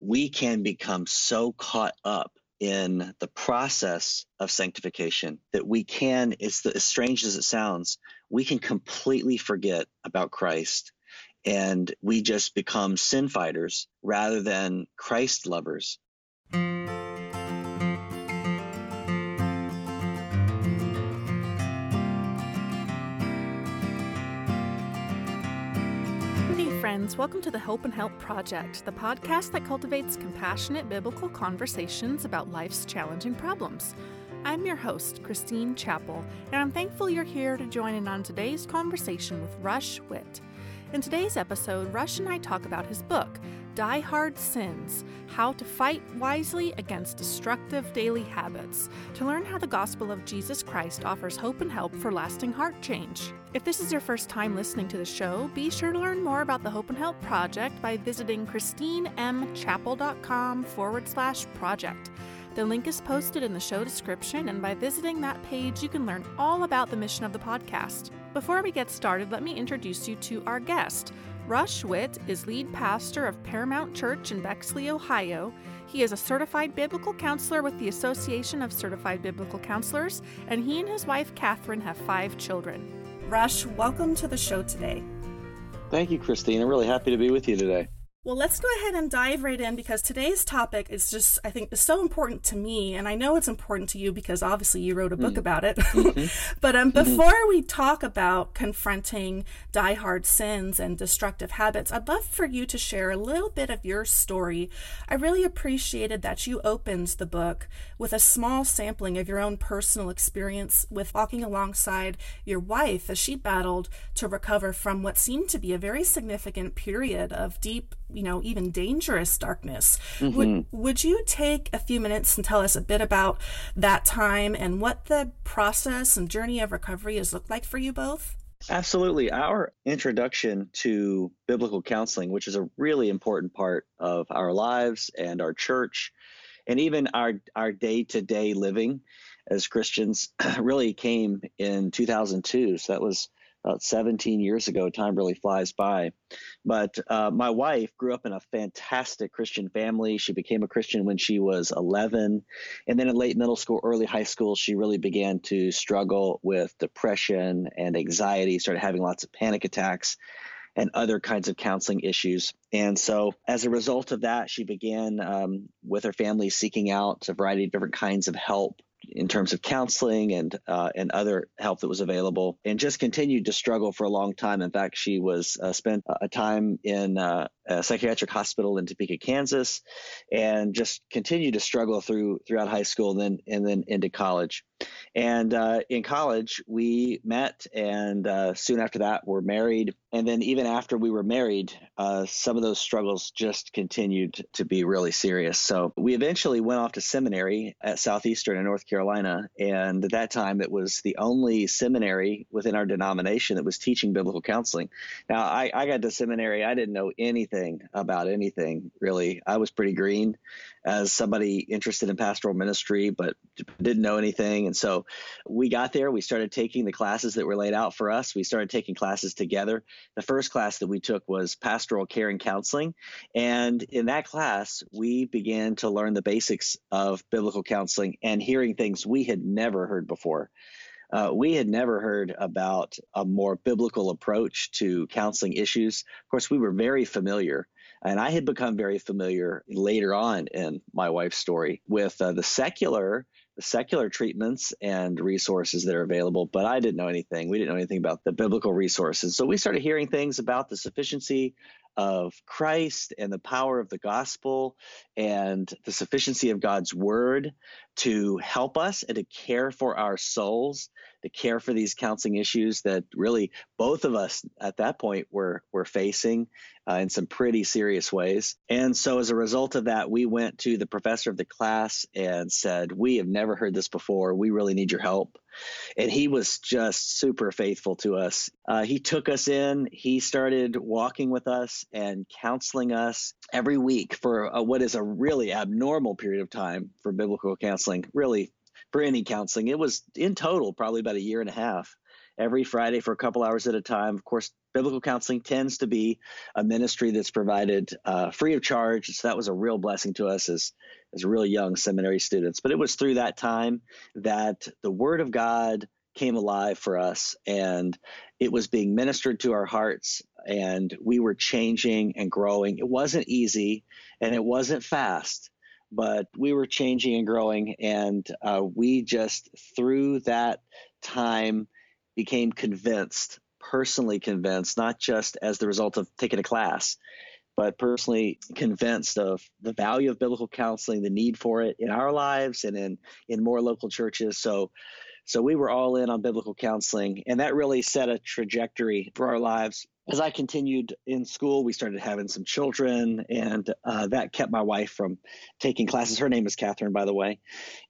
we can become so caught up in the process of sanctification that we can, it's the, as strange as it sounds, we can completely forget about Christ and we just become sin fighters rather than Christ lovers. Friends. Welcome to the Hope and Help Project, the podcast that cultivates compassionate biblical conversations about life's challenging problems. I'm your host, Christine Chappell, and I'm thankful you're here to join in on today's conversation with Rush Witt. In today's episode, Rush and I talk about his book, Die Hard Sins How to Fight Wisely Against Destructive Daily Habits, to learn how the gospel of Jesus Christ offers hope and help for lasting heart change. If this is your first time listening to the show, be sure to learn more about the Hope and Help Project by visiting christinemchappell.com forward slash project. The link is posted in the show description, and by visiting that page, you can learn all about the mission of the podcast. Before we get started, let me introduce you to our guest. Rush Witt is lead pastor of Paramount Church in Bexley, Ohio. He is a certified biblical counselor with the Association of Certified Biblical Counselors, and he and his wife, Catherine, have five children. Rush, welcome to the show today. Thank you, Christine. I'm really happy to be with you today. Well, let's go ahead and dive right in because today's topic is just, I think, is so important to me. And I know it's important to you because obviously you wrote a book mm. about it. Mm-hmm. but um, mm-hmm. before we talk about confronting die-hard sins and destructive habits, I'd love for you to share a little bit of your story. I really appreciated that you opened the book with a small sampling of your own personal experience with walking alongside your wife as she battled to recover from what seemed to be a very significant period of deep you know even dangerous darkness mm-hmm. would would you take a few minutes and tell us a bit about that time and what the process and journey of recovery has looked like for you both Absolutely. Our introduction to biblical counseling, which is a really important part of our lives and our church, and even our our day to day living as Christians, really came in 2002. So that was about 17 years ago. Time really flies by. But uh, my wife grew up in a fantastic Christian family. She became a Christian when she was 11. And then in late middle school, early high school, she really began to struggle with depression and anxiety, started having lots of panic attacks and other kinds of counseling issues. And so, as a result of that, she began um, with her family seeking out a variety of different kinds of help in terms of counseling and uh, and other help that was available, and just continued to struggle for a long time. In fact, she was uh, spent a time in uh, a psychiatric hospital in Topeka, Kansas, and just continued to struggle through throughout high school, and then and then into college. And uh, in college, we met, and uh, soon after that, we were married. And then even after we were married, uh, some of those struggles just continued to be really serious. So we eventually went off to seminary at Southeastern in North Carolina, and at that time, it was the only seminary within our denomination that was teaching biblical counseling. Now, I, I got to seminary, I didn't know anything about anything really. I was pretty green as somebody interested in pastoral ministry, but didn't know anything. And so we got there. We started taking the classes that were laid out for us. We started taking classes together. The first class that we took was pastoral care and counseling. And in that class, we began to learn the basics of biblical counseling and hearing things we had never heard before. Uh, we had never heard about a more biblical approach to counseling issues. Of course, we were very familiar and I had become very familiar later on in my wife's story with uh, the secular secular treatments and resources that are available, but I didn't know anything. We didn't know anything about the biblical resources. So we started hearing things about the sufficiency of Christ and the power of the gospel and the sufficiency of God's word to help us and to care for our souls, to care for these counseling issues that really both of us at that point were were facing uh, in some pretty serious ways. And so as a result of that, we went to the professor of the class and said, "We have never heard this before. We really need your help." and he was just super faithful to us. Uh, he took us in. He started walking with us and counseling us every week for a, what is a really abnormal period of time for biblical counseling. Really, for any counseling, it was in total probably about a year and a half. Every Friday for a couple hours at a time. Of course, biblical counseling tends to be a ministry that's provided uh, free of charge. So that was a real blessing to us as as really young seminary students. But it was through that time that the Word of God came alive for us, and it was being ministered to our hearts, and we were changing and growing. It wasn't easy, and it wasn't fast but we were changing and growing and uh, we just through that time became convinced personally convinced, not just as the result of taking a class, but personally convinced of the value of biblical counseling, the need for it in our lives and in in more local churches. So so we were all in on biblical counseling, and that really set a trajectory for our lives. As I continued in school, we started having some children, and uh, that kept my wife from taking classes. Her name is Catherine, by the way,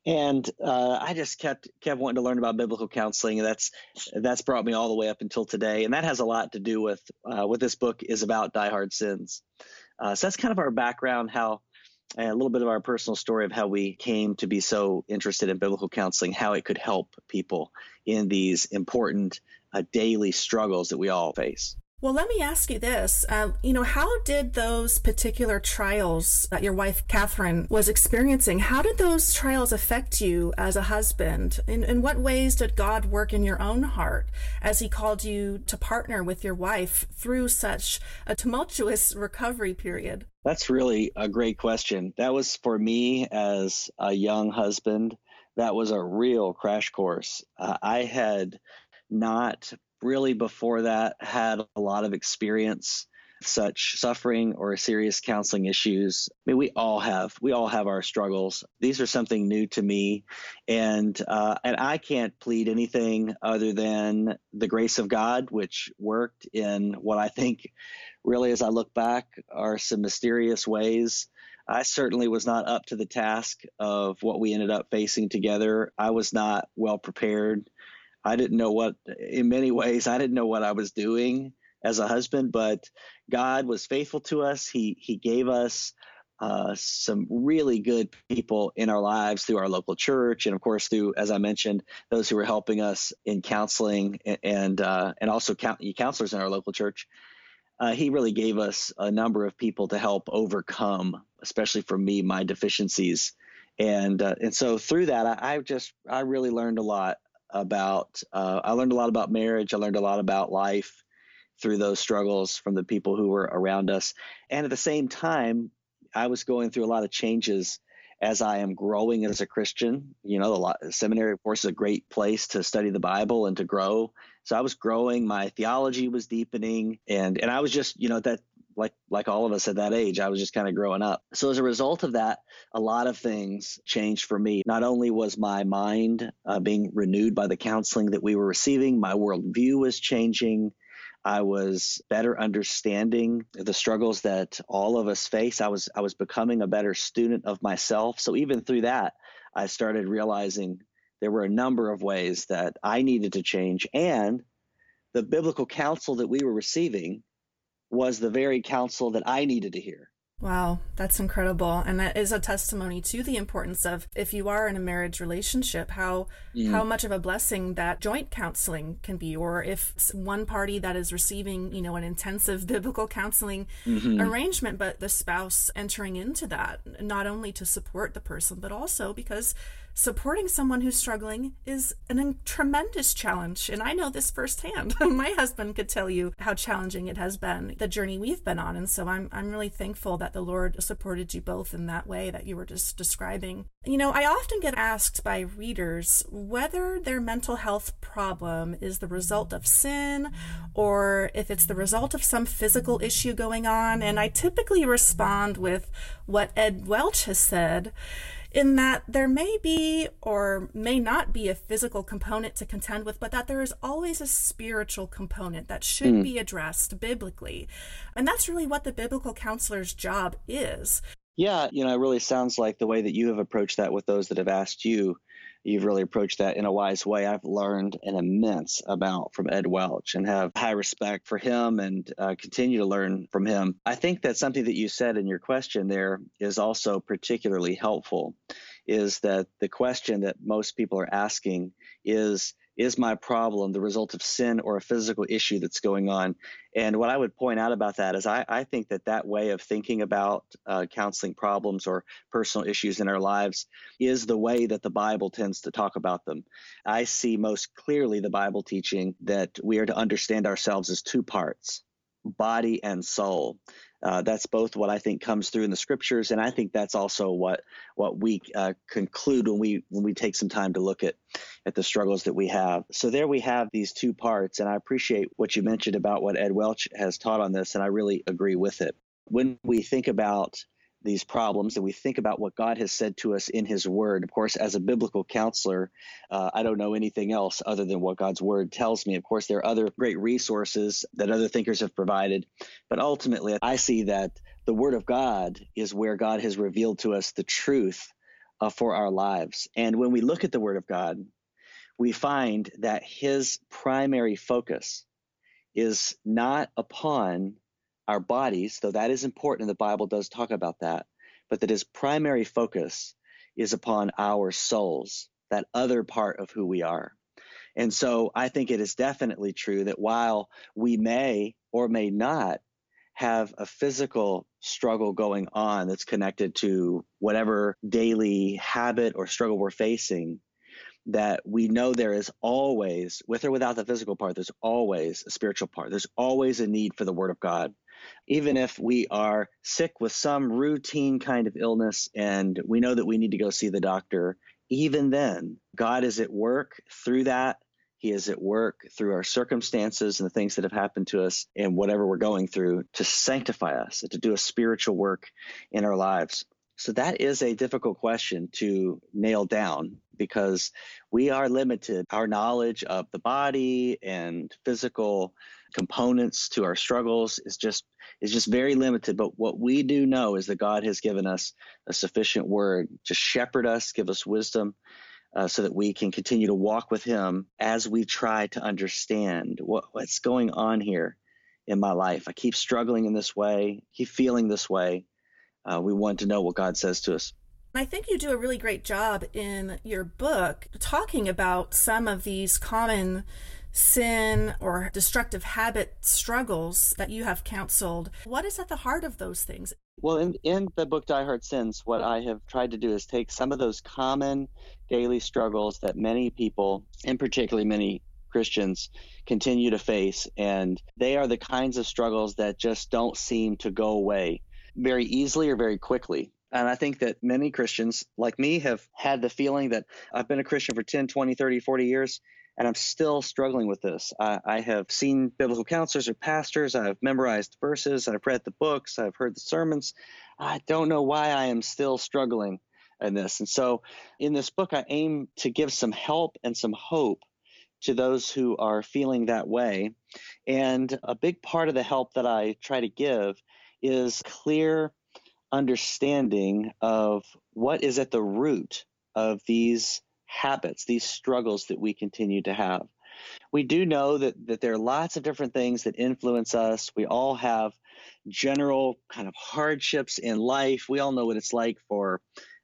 and uh, I just kept kept wanting to learn about biblical counseling, and that's that's brought me all the way up until today. And that has a lot to do with uh, what this book is about: die hard sins. Uh, so that's kind of our background, how a little bit of our personal story of how we came to be so interested in biblical counseling, how it could help people in these important uh, daily struggles that we all face. Well, let me ask you this. Uh, you know, how did those particular trials that your wife, Catherine, was experiencing, how did those trials affect you as a husband? In, in what ways did God work in your own heart as He called you to partner with your wife through such a tumultuous recovery period? That's really a great question. That was for me as a young husband, that was a real crash course. Uh, I had not really before that had a lot of experience such suffering or serious counseling issues. I mean, we all have we all have our struggles. These are something new to me, and uh, and I can't plead anything other than the grace of God, which worked in what I think, really, as I look back, are some mysterious ways. I certainly was not up to the task of what we ended up facing together. I was not well prepared. I didn't know what, in many ways, I didn't know what I was doing as a husband, but God was faithful to us. He He gave us uh, some really good people in our lives through our local church, and of course through, as I mentioned, those who were helping us in counseling and and, uh, and also counselors in our local church. Uh, he really gave us a number of people to help overcome, especially for me, my deficiencies, and uh, and so through that, I, I just I really learned a lot about uh, I learned a lot about marriage. I learned a lot about life through those struggles from the people who were around us. And at the same time, I was going through a lot of changes as I am growing as a Christian. You know, the seminary, of course, is a great place to study the Bible and to grow. So I was growing. My theology was deepening, and and I was just, you know, that like like all of us at that age i was just kind of growing up. So as a result of that a lot of things changed for me. Not only was my mind uh, being renewed by the counseling that we were receiving my worldview was changing. I was better understanding the struggles that all of us face. I was i was becoming a better student of myself. So even through that i started realizing there were a number of ways that i needed to change. And the biblical counsel that we were receiving was the very counsel that I needed to hear. Wow, that's incredible. And that is a testimony to the importance of if you are in a marriage relationship, how mm. how much of a blessing that joint counseling can be or if one party that is receiving, you know, an intensive biblical counseling mm-hmm. arrangement but the spouse entering into that not only to support the person but also because supporting someone who's struggling is an, a tremendous challenge. And I know this firsthand. My husband could tell you how challenging it has been, the journey we've been on. And so I'm, I'm really thankful that the Lord supported you both in that way that you were just describing. You know, I often get asked by readers whether their mental health problem is the result of sin or if it's the result of some physical issue going on. And I typically respond with what Ed Welch has said in that there may be or may not be a physical component to contend with, but that there is always a spiritual component that should mm. be addressed biblically. And that's really what the biblical counselor's job is. Yeah, you know, it really sounds like the way that you have approached that with those that have asked you you've really approached that in a wise way. I've learned an immense amount from Ed Welch and have high respect for him and uh, continue to learn from him. I think that something that you said in your question there is also particularly helpful is that the question that most people are asking is is my problem the result of sin or a physical issue that's going on? And what I would point out about that is I, I think that that way of thinking about uh, counseling problems or personal issues in our lives is the way that the Bible tends to talk about them. I see most clearly the Bible teaching that we are to understand ourselves as two parts body and soul. Uh, that's both what I think comes through in the scriptures, and I think that's also what what we uh, conclude when we when we take some time to look at at the struggles that we have. So there we have these two parts, and I appreciate what you mentioned about what Ed Welch has taught on this, and I really agree with it. When we think about these problems and we think about what God has said to us in His Word. Of course, as a biblical counselor, uh, I don't know anything else other than what God's Word tells me. Of course, there are other great resources that other thinkers have provided, but ultimately, I see that the Word of God is where God has revealed to us the truth uh, for our lives. And when we look at the Word of God, we find that His primary focus is not upon our bodies, though that is important, the Bible does talk about that, but that his primary focus is upon our souls, that other part of who we are. And so I think it is definitely true that while we may or may not have a physical struggle going on that's connected to whatever daily habit or struggle we're facing, that we know there is always, with or without the physical part, there's always a spiritual part. There's always a need for the Word of God even if we are sick with some routine kind of illness and we know that we need to go see the doctor, even then, God is at work through that. He is at work through our circumstances and the things that have happened to us and whatever we're going through to sanctify us, to do a spiritual work in our lives. So that is a difficult question to nail down because we are limited. Our knowledge of the body and physical components to our struggles is just is just very limited. But what we do know is that God has given us a sufficient word to shepherd us, give us wisdom, uh, so that we can continue to walk with Him as we try to understand what, what's going on here in my life. I keep struggling in this way, keep feeling this way. Uh, we want to know what God says to us. I think you do a really great job in your book talking about some of these common sin or destructive habit struggles that you have counseled. What is at the heart of those things? Well, in, in the book Die Hard Sins, what I have tried to do is take some of those common daily struggles that many people, and particularly many Christians, continue to face. And they are the kinds of struggles that just don't seem to go away very easily or very quickly. And I think that many Christians, like me, have had the feeling that I've been a Christian for 10, 20, 30, 40 years and I'm still struggling with this. I, I, have seen biblical counselors or pastors, I've memorized verses, I've read the books, I've heard the sermons. I don't know why I am still struggling in this. And so in this book, I aim to give some help and some hope to those who are feeling that way. And a big part of the help that I try to give is clear understanding of what is at the root of these habits, these struggles that we continue to have. We do know that, that there are lots of different things that influence us. We all have general kind of hardships in life. We all know what it's like for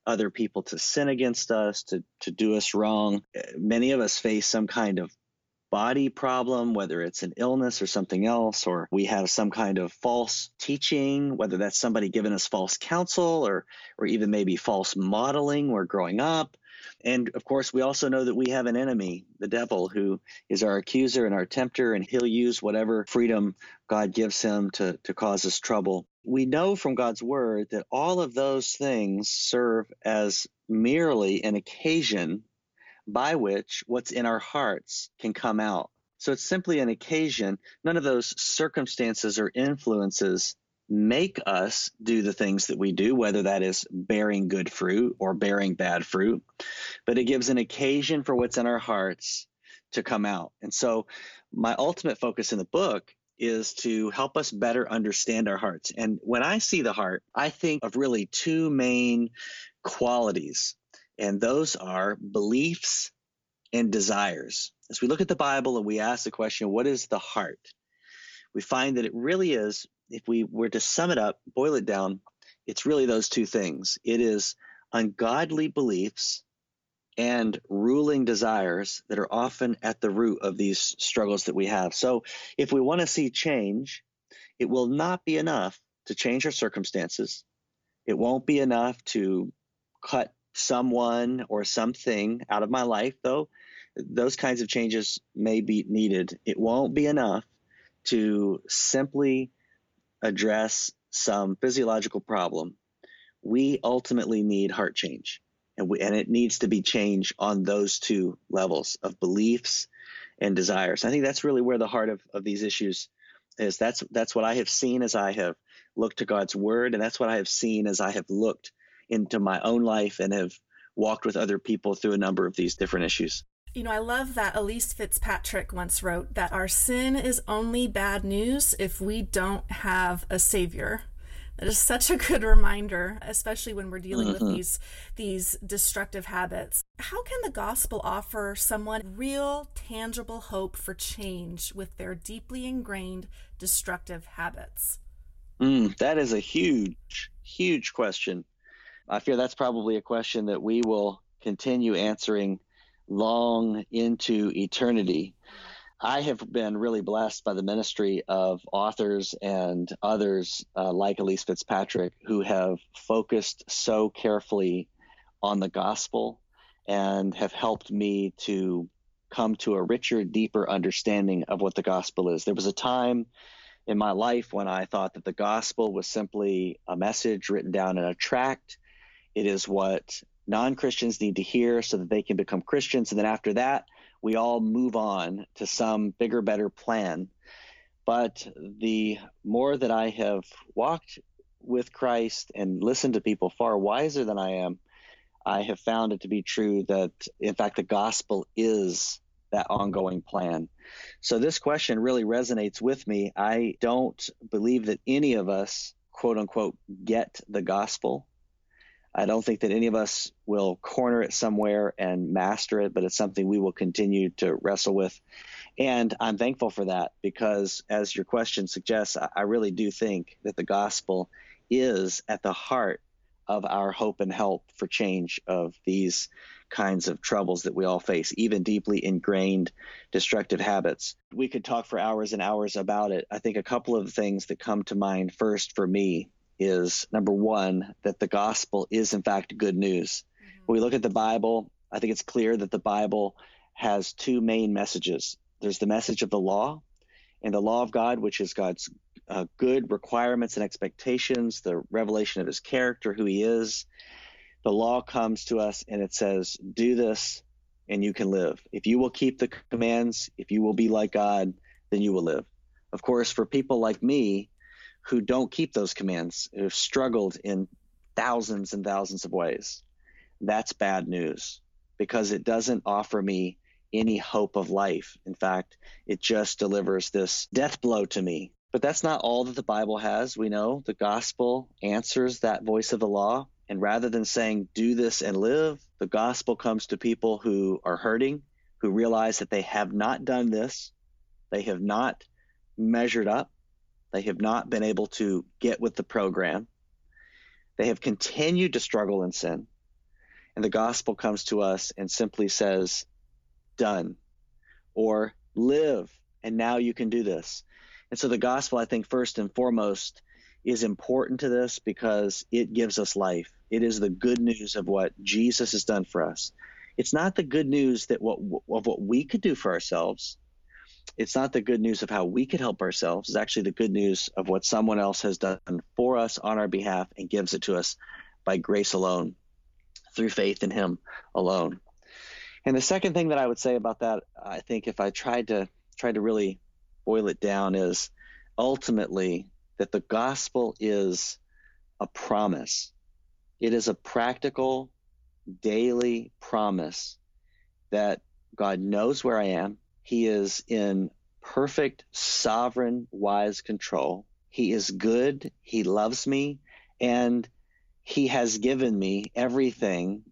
other people to sin against us, to, to do us wrong. Many of us face some kind of body problem, whether it's an illness or something else, or we have some kind of false teaching, whether that's somebody giving us false counsel or, or even maybe false modeling we're growing up. And of course, we also know that we have an enemy, the devil, who is our accuser and our tempter, and he'll use whatever freedom God gives him to, to cause us trouble. We know from God's word that all of those things serve as merely an occasion by which what's in our hearts can come out. So it's simply an occasion. None of those circumstances or influences make us do the things that we do, whether that is bearing good fruit or bearing bad fruit, but it gives an occasion for what's in our hearts to come out. And so, my ultimate focus in the book is to help us better understand our hearts. And when I see the heart, I think of really two main qualities, and those are beliefs and desires. As we look at the Bible and we ask the question, what is the heart? We find that it really is if we were to sum it up, boil it down, it's really those two things. It is ungodly beliefs and ruling desires that are often at the root of these struggles that we have. So, if we want to see change, it will not be enough to change our circumstances. It won't be enough to cut someone or something out of my life, though those kinds of changes may be needed. It won't be enough to simply address some physiological problem. We ultimately need heart change, and, we, and it needs to be change on those two levels of beliefs and desires. I think that's really where the heart of, of these issues is. That's that's what I have seen as I have looked to God's word, and that's what I have seen as I have looked into my own life and have walked with other people through a number of these different issues. You know, I love that Elise Fitzpatrick once wrote that our sin is only bad news if we don't have a savior. That is such a good reminder, especially when we're dealing mm-hmm. with these these destructive habits. How can the gospel offer someone real, tangible hope for change with their deeply ingrained destructive habits? Mm, that is a huge, huge question. I fear that's probably a question that we will continue answering long into eternity. I have been really blessed by the ministry of authors and others uh, like Elise Fitzpatrick who have focused so carefully on the gospel and have helped me to come to a richer, deeper understanding of what the gospel is. There was a time in my life when I thought that the gospel was simply a message written down in a tract. It is what non Christians need to hear so that they can become Christians. And then after that, we all move on to some bigger, better plan. But the more that I have walked with Christ and listened to people far wiser than I am, I have found it to be true that, in fact, the gospel is that ongoing plan. So this question really resonates with me. I don't believe that any of us, quote unquote, get the gospel. I don't think that any of us will corner it somewhere and master it, but it's something we will continue to wrestle with. And I'm thankful for that because, as your question suggests, I really do think that the gospel is at the heart of our hope and help for change of these kinds of troubles that we all face, even deeply ingrained destructive habits. We could talk for hours and hours about it. I think a couple of things that come to mind first for me is number one, that the gospel is in fact good news. Mm-hmm. When we look at the Bible, I think it's clear that the Bible has two main messages there's the message of the law, and the law of God, which is God's uh, good requirements and expectations, the revelation of his character, who he is. The law comes to us and it says, Do this and you can live. If you will keep the commands, if you will be like God, then you will live. Of course, for people like me, who don't keep those commands, who've struggled in thousands and thousands of ways. That's bad news because it doesn't offer me any hope of life. In fact, it just delivers this death blow to me. But that's not all that the Bible has. We know the gospel answers that voice of the law. And rather than saying, do this and live, the gospel comes to people who are hurting, who realize that they have not done this, they have not measured up, they have not been able to get with the program. They have continued to struggle in sin. And the gospel comes to us and simply says, done, or live, and now you can do this. And so the gospel, I think, first and foremost, is important to this because it gives us life. It is the good news of what Jesus has done for us. It's not the good news that what of what we could do for ourselves it's not the good news of how we could help ourselves. It's actually the good news of what someone else has done for us on our behalf and gives it to us by grace alone, through faith in Him alone. And the second thing that I would say about that, I think, if I tried to try to really boil it down, is ultimately that the gospel is a promise. It is a practical, daily promise that God knows where I am. He is in perfect, sovereign, wise control. He is good. He loves me. And he has given me everything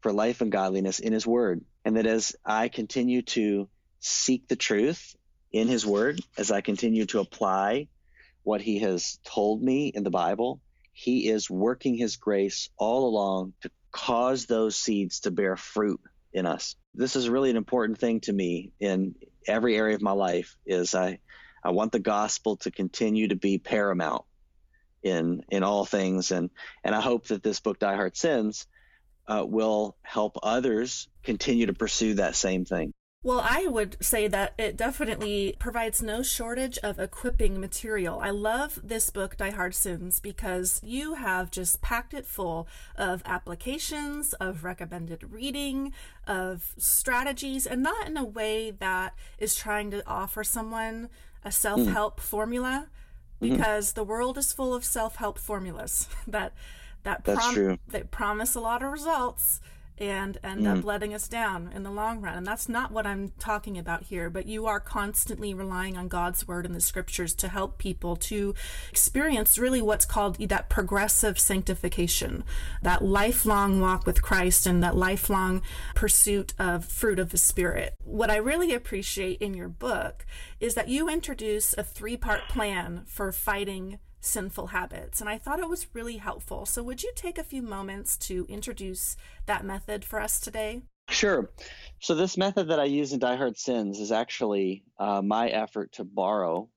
for life and godliness in his word. And that as I continue to seek the truth in his word, as I continue to apply what he has told me in the Bible, he is working his grace all along to cause those seeds to bear fruit in us. This is really an important thing to me in every area of my life is I I want the gospel to continue to be paramount in in all things and and I hope that this book Die Hard Sins uh, will help others continue to pursue that same thing. Well, I would say that it definitely provides no shortage of equipping material. I love this book, Die Hard Sins, because you have just packed it full of applications, of recommended reading, of strategies, and not in a way that is trying to offer someone a self help mm. formula, mm-hmm. because mm-hmm. the world is full of self help formulas that that, prom- that promise a lot of results and end mm. up letting us down in the long run. And that's not what I'm talking about here, but you are constantly relying on God's word and the scriptures to help people to experience really what's called that progressive sanctification, that lifelong walk with Christ and that lifelong pursuit of fruit of the Spirit. What I really appreciate in your book is that you introduce a three part plan for fighting sinful habits. And I thought it was really helpful. So, would you take a few moments to introduce that method for us today? Sure. So, this method that I use in Die Hard Sins is actually uh, my effort to borrow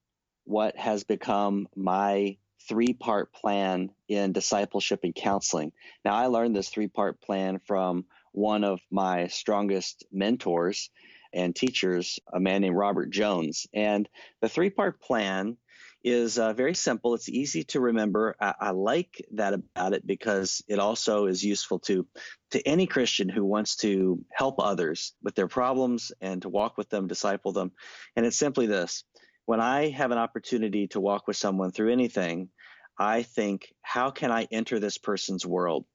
what has become my three part plan in discipleship and counseling. Now, I learned this three part plan from one of my strongest mentors and teachers, a man named Robert Jones. And the three part plan is uh, very simple. It's easy to remember. I, I, like that about it because it also is useful to to any Christian who wants to help others with their problems and to walk with them, disciple them. And it's simply this: when I have an opportunity to walk with someone through anything, I think, how can I enter this person's world?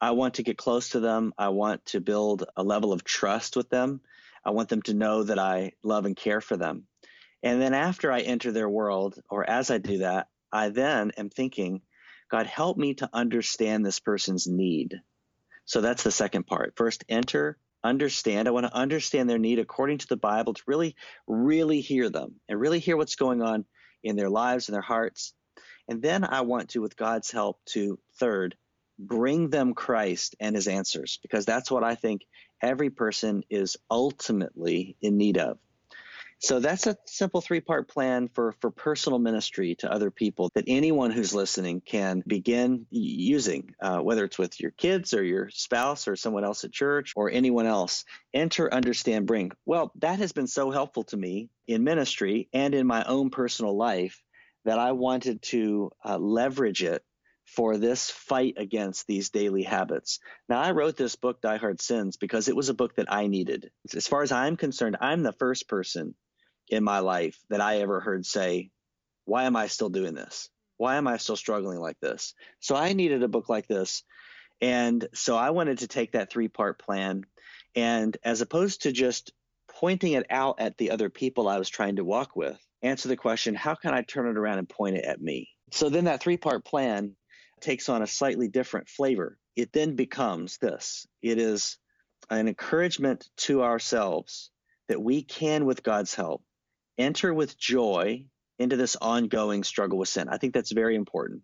I want to get close to them. I want to build a level of trust with them. I want them to know that I love and care for them. And then after I enter their world, or as I do that, I then am thinking, God, help me to understand this person's need. So that's the second part. First, enter, understand. I want to understand their need according to the Bible to really, really hear them and really hear what's going on in their lives and their hearts. And then I want to, with God's help, to third, bring them Christ and his answers, because that's what I think every person is ultimately in need of. So that's a simple three part plan for, for personal ministry to other people that anyone who's listening can begin using, uh, whether it's with your kids or your spouse or someone else at church or anyone else. Enter, understand, bring. Well, that has been so helpful to me in ministry and in my own personal life that I wanted to uh, leverage it for this fight against these daily habits. Now, I wrote this book, Die Hard Sins, because it was a book that I needed. As far as I'm concerned, I'm the first person in my life that I ever heard say, Why am I still doing this? Why am I still struggling like this? So I needed a book like this. And so I wanted to take that three part plan and as opposed to just pointing it out at the other people I was trying to walk with, answer the question, how can I turn it around and point it at me? So then that three part plan takes on a slightly different flavor. It then becomes this it is an encouragement to ourselves that we can, with God's help, enter with joy into this ongoing struggle with sin. I think that's very important.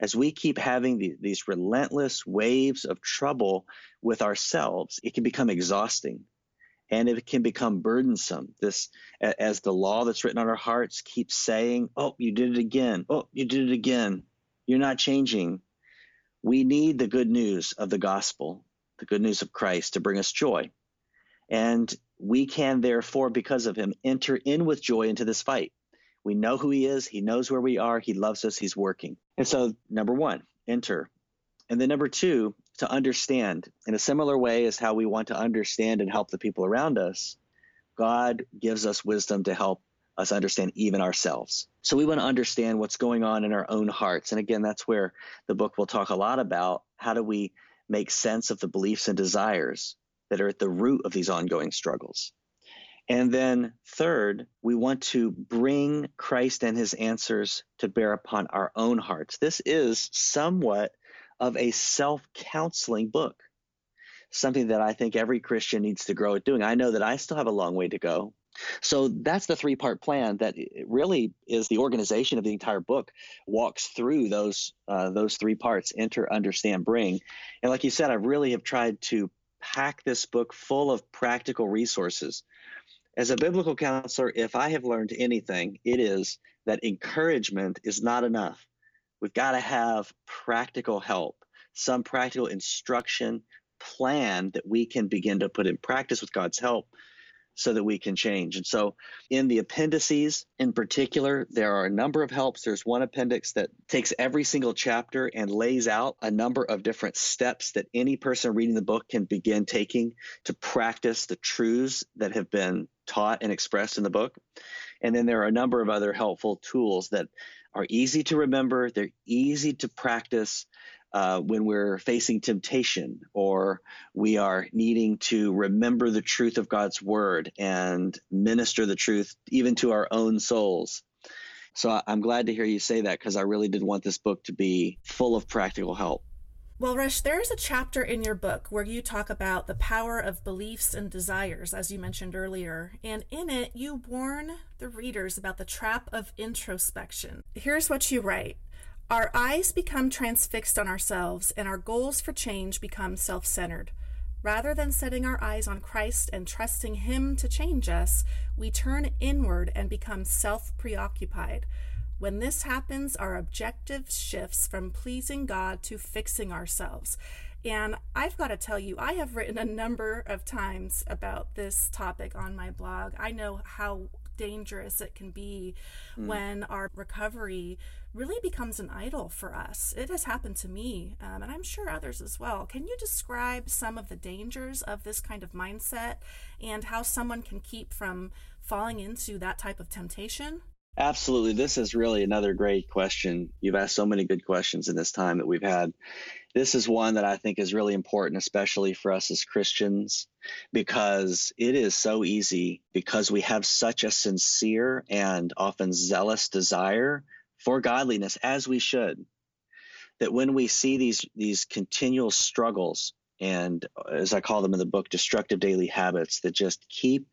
As we keep having the, these relentless waves of trouble with ourselves, it can become exhausting and it can become burdensome. This, as the law that's written on our hearts keeps saying, Oh, you did it again. Oh, you did it again. You're not changing. We need the good news of the gospel, the good news of Christ to bring us joy. And we can therefore, because of him, enter in with joy into this fight. We know who he is. He knows where we are. He loves us. He's working. And so, number one, enter. And then number two, to understand in a similar way as how we want to understand and help the people around us, God gives us wisdom to help us understand even ourselves. So we want to understand what's going on in our own hearts. And again, that's where the book will talk a lot about how do we make sense of the beliefs and desires that are at the root of these ongoing struggles. And then, third, we want to bring Christ and his answers to bear upon our own hearts. This is somewhat of a self counseling book, something that I think every Christian needs to grow at doing. I know that I still have a long way to go. So that's the three part plan that really is the organization of the entire book walks through those uh, those three parts enter understand bring and like you said I really have tried to pack this book full of practical resources. As a biblical counselor, if I have learned anything, it is that encouragement is not enough. We've got to have practical help, some practical instruction, plan that we can begin to put in practice with God's help so that we can change. And so, in the appendices in particular, there are a number of helps. There's one appendix that takes every single chapter and lays out a number of different steps that any person reading the book can begin taking to practice the truths that have been taught and expressed in the book. And then there are a number of other helpful tools that are easy to remember, they're easy to practice, uh, when we're facing temptation or we are needing to remember the truth of God's word and minister the truth even to our own souls. So I'm glad to hear you say that because I really did want this book to be full of practical help. Well, Rush, there's a chapter in your book where you talk about the power of beliefs and desires, as you mentioned earlier. And in it, you warn the readers about the trap of introspection. Here's what you write our eyes become transfixed on ourselves, and our goals for change become self centered. Rather than setting our eyes on Christ and trusting Him to change us, we turn inward and become self preoccupied. When this happens, our objective shifts from pleasing God to fixing ourselves. And I've got to tell you, I have written a number of times about this topic on my blog. I know how dangerous it can be mm. when our recovery really becomes an idol for us. It has happened to me, um, and I'm sure others as well. Can you describe some of the dangers of this kind of mindset and how someone can keep from falling into that type of temptation? Absolutely. This is really another great question. You've asked so many good questions in this time that we've had. This is one that I think is really important, especially for us as Christians, because it is so easy because we have such a sincere and often zealous desire for godliness as we should that when we see these these continual struggles and as i call them in the book destructive daily habits that just keep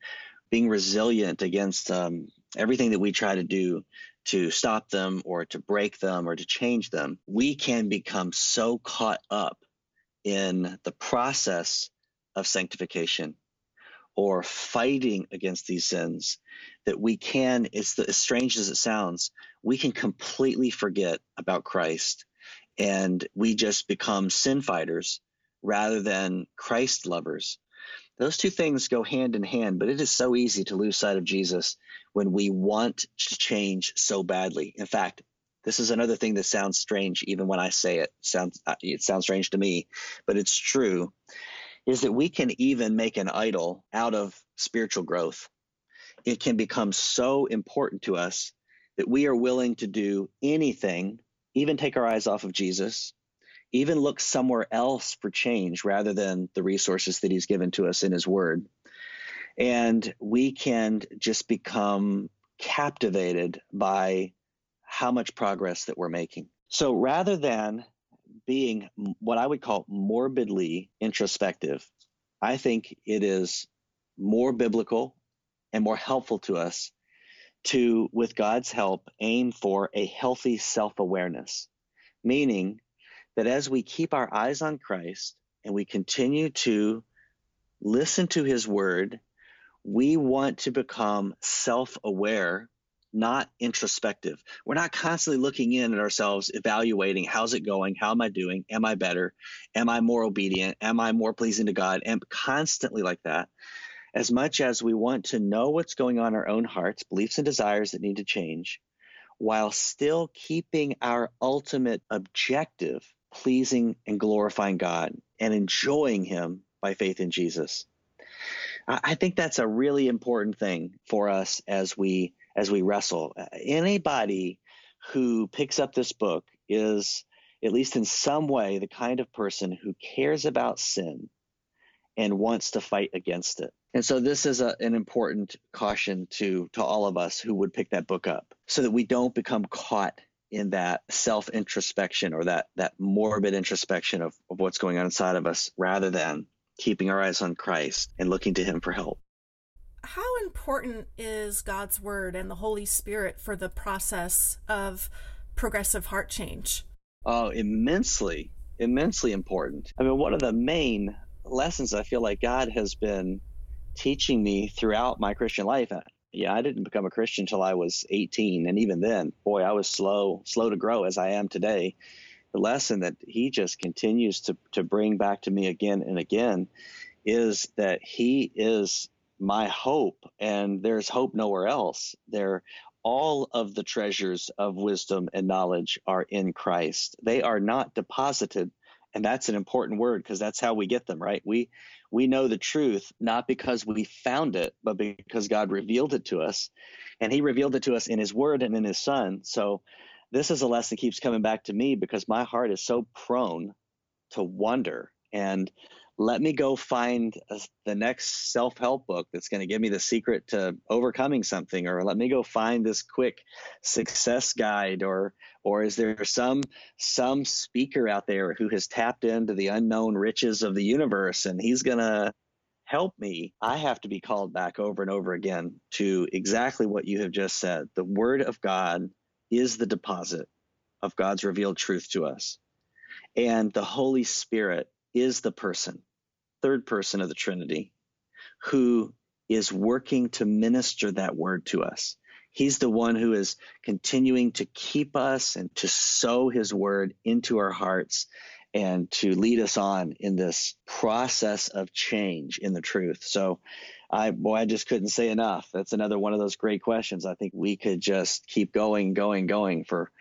being resilient against um, everything that we try to do to stop them or to break them or to change them we can become so caught up in the process of sanctification or fighting against these sins that we can it's the, as strange as it sounds we can completely forget about christ and we just become sin fighters rather than christ lovers those two things go hand in hand but it is so easy to lose sight of jesus when we want to change so badly in fact this is another thing that sounds strange even when i say it sounds uh, it sounds strange to me but it's true is that we can even make an idol out of spiritual growth. It can become so important to us that we are willing to do anything, even take our eyes off of Jesus, even look somewhere else for change rather than the resources that he's given to us in his word. And we can just become captivated by how much progress that we're making. So rather than being what I would call morbidly introspective. I think it is more biblical and more helpful to us to, with God's help, aim for a healthy self awareness, meaning that as we keep our eyes on Christ and we continue to listen to his word, we want to become self aware not introspective. We're not constantly looking in at ourselves, evaluating how's it going? How am I doing? Am I better? Am I more obedient? Am I more pleasing to God? And constantly like that. As much as we want to know what's going on in our own hearts, beliefs and desires that need to change, while still keeping our ultimate objective pleasing and glorifying God and enjoying Him by faith in Jesus. I think that's a really important thing for us as we as we wrestle. Anybody who picks up this book is, at least in some way, the kind of person who cares about sin and wants to fight against it. And so this is a, an important caution to to all of us who would pick that book up, so that we don't become caught in that self introspection or that that morbid introspection of, of what's going on inside of us, rather than keeping our eyes on Christ and looking to Him for help how important is God's word and the Holy Spirit for the process of progressive heart change? Oh, immensely, immensely important. I mean, one of the main lessons I feel like God has been teaching me throughout my Christian life. Yeah, I didn't become a Christian until I was 18, and even then, boy, I was slow, slow to grow as I am today. The lesson that He just continues to to bring back to me again and again is that He is my hope, and there's hope nowhere else. There, all of the treasures of wisdom and knowledge are in Christ. They are not deposited and that's an important word because that's how we get them right we we know the truth not because we found it but because god revealed it to us. And he revealed it to us in his word and in his son. So this is a lesson that keeps coming back to me because my heart is so prone to wonder. And let me go find a, the next self-help book that's going to give me the secret to overcoming something or let me go find this quick success guide or or is there some some speaker out there who has tapped into the unknown riches of the universe and he's going to help me? I have to be called back over and over again to exactly what you have just said. The word of god is the deposit of god's revealed truth to us. And the holy spirit is the person third person of the Trinity who is working to minister that word to us. He's the one who is continuing to keep us and to sow his word into our hearts and to lead us on in this process of change in the truth. So I boy, I just couldn't say enough. That's another one of those great questions. I think we could just keep going, going, going for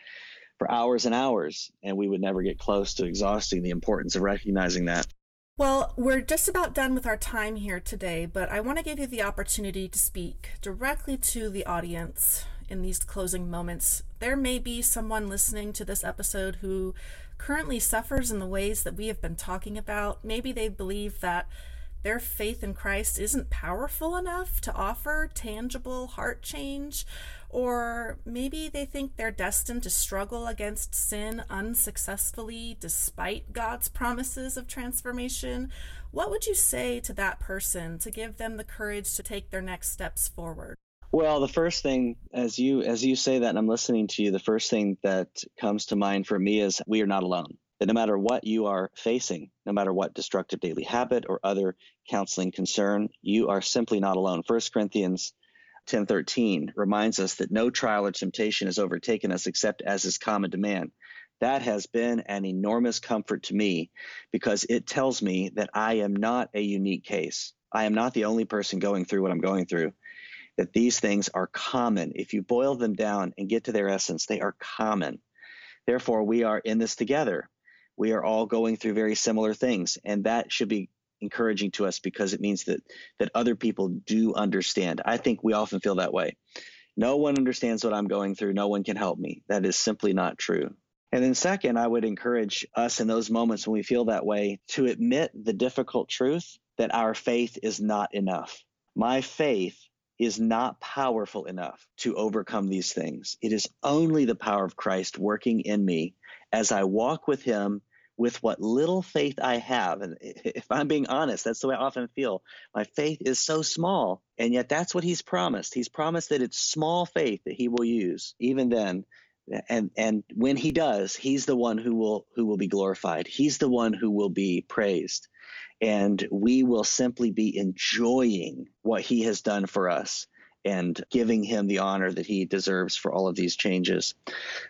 for hours and hours, and we would never get close to exhausting the importance of recognizing that. Well, we're just about done with our time here today, but I want to give you the opportunity to speak directly to the audience in these closing moments. There may be someone listening to this episode who currently suffers in the ways that we have been talking about. Maybe they believe that their faith in Christ isn't powerful enough to offer tangible heart change or maybe they think they're destined to struggle against sin unsuccessfully despite God's promises of transformation. What would you say to that person to give them the courage to take their next steps forward? Well, the first thing as you as you say that and I'm listening to you, the first thing that comes to mind for me is we are not alone. That no matter what you are facing, no matter what destructive daily habit or other counseling concern, you are simply not alone. First Corinthians 10:13 reminds us that no trial or temptation has overtaken us except as is common to man. That has been an enormous comfort to me because it tells me that I am not a unique case. I am not the only person going through what I'm going through. That these things are common. If you boil them down and get to their essence, they are common. Therefore, we are in this together. We are all going through very similar things, and that should be encouraging to us because it means that that other people do understand. I think we often feel that way. No one understands what I'm going through. No one can help me. That is simply not true. And then, second, I would encourage us in those moments when we feel that way to admit the difficult truth that our faith is not enough. My faith is not powerful enough to overcome these things. It is only the power of Christ working in me as I walk with Him with what little faith I have. And if I'm being honest, that's the way I often feel. My faith is so small, and yet that's what he's promised. He's promised that it's small faith that he will use. Even then, and and when he does, he's the one who will who will be glorified. He's the one who will be praised. And we will simply be enjoying what he has done for us and giving him the honor that he deserves for all of these changes.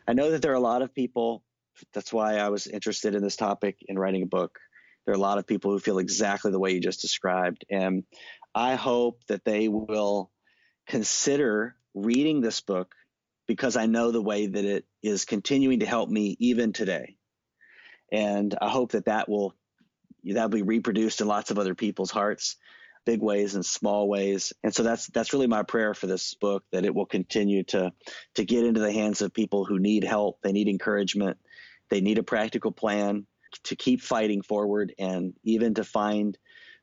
I know that there are a lot of people that's why I was interested in this topic in writing a book. There are a lot of people who feel exactly the way you just described. And I hope that they will consider reading this book because I know the way that it is continuing to help me even today. And I hope that that will that'll be reproduced in lots of other people's hearts, big ways and small ways. And so that's that's really my prayer for this book that it will continue to to get into the hands of people who need help, they need encouragement, they need a practical plan to keep fighting forward and even to find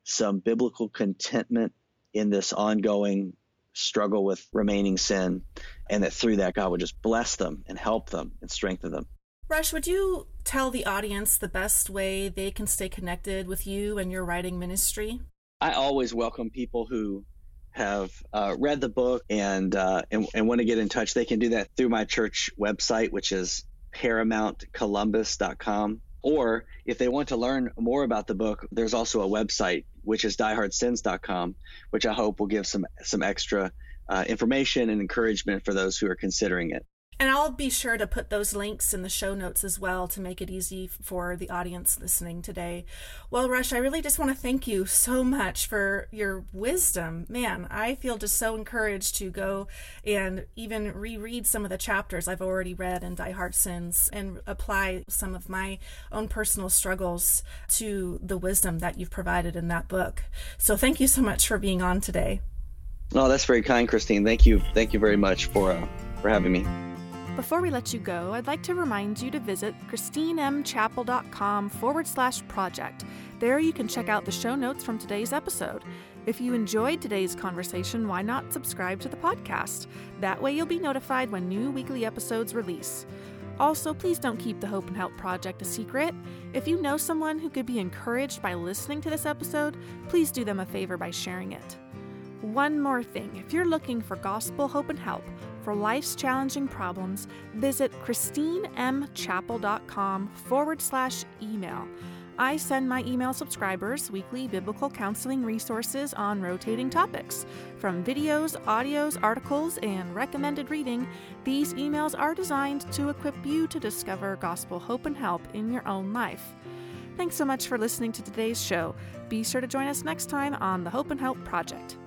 some biblical contentment in this ongoing struggle with remaining sin, and that through that, God would just bless them and help them and strengthen them. Rush, would you tell the audience the best way they can stay connected with you and your writing ministry? I always welcome people who have uh, read the book and, uh, and and want to get in touch. They can do that through my church website, which is ParamountColumbus.com. Or if they want to learn more about the book, there's also a website, which is diehardsins.com, which I hope will give some, some extra uh, information and encouragement for those who are considering it. And I'll be sure to put those links in the show notes as well to make it easy for the audience listening today. Well, Rush, I really just want to thank you so much for your wisdom. Man, I feel just so encouraged to go and even reread some of the chapters I've already read in Diehard Sins and apply some of my own personal struggles to the wisdom that you've provided in that book. So thank you so much for being on today. Oh, that's very kind, Christine. Thank you. Thank you very much for uh, for having me. Before we let you go, I'd like to remind you to visit christinemchappell.com forward slash project. There you can check out the show notes from today's episode. If you enjoyed today's conversation, why not subscribe to the podcast? That way you'll be notified when new weekly episodes release. Also, please don't keep the Hope and Help Project a secret. If you know someone who could be encouraged by listening to this episode, please do them a favor by sharing it. One more thing if you're looking for gospel hope and help, for life's challenging problems, visit christinemchappell.com forward slash email. I send my email subscribers weekly biblical counseling resources on rotating topics. From videos, audios, articles, and recommended reading, these emails are designed to equip you to discover gospel hope and help in your own life. Thanks so much for listening to today's show. Be sure to join us next time on the Hope and Help Project.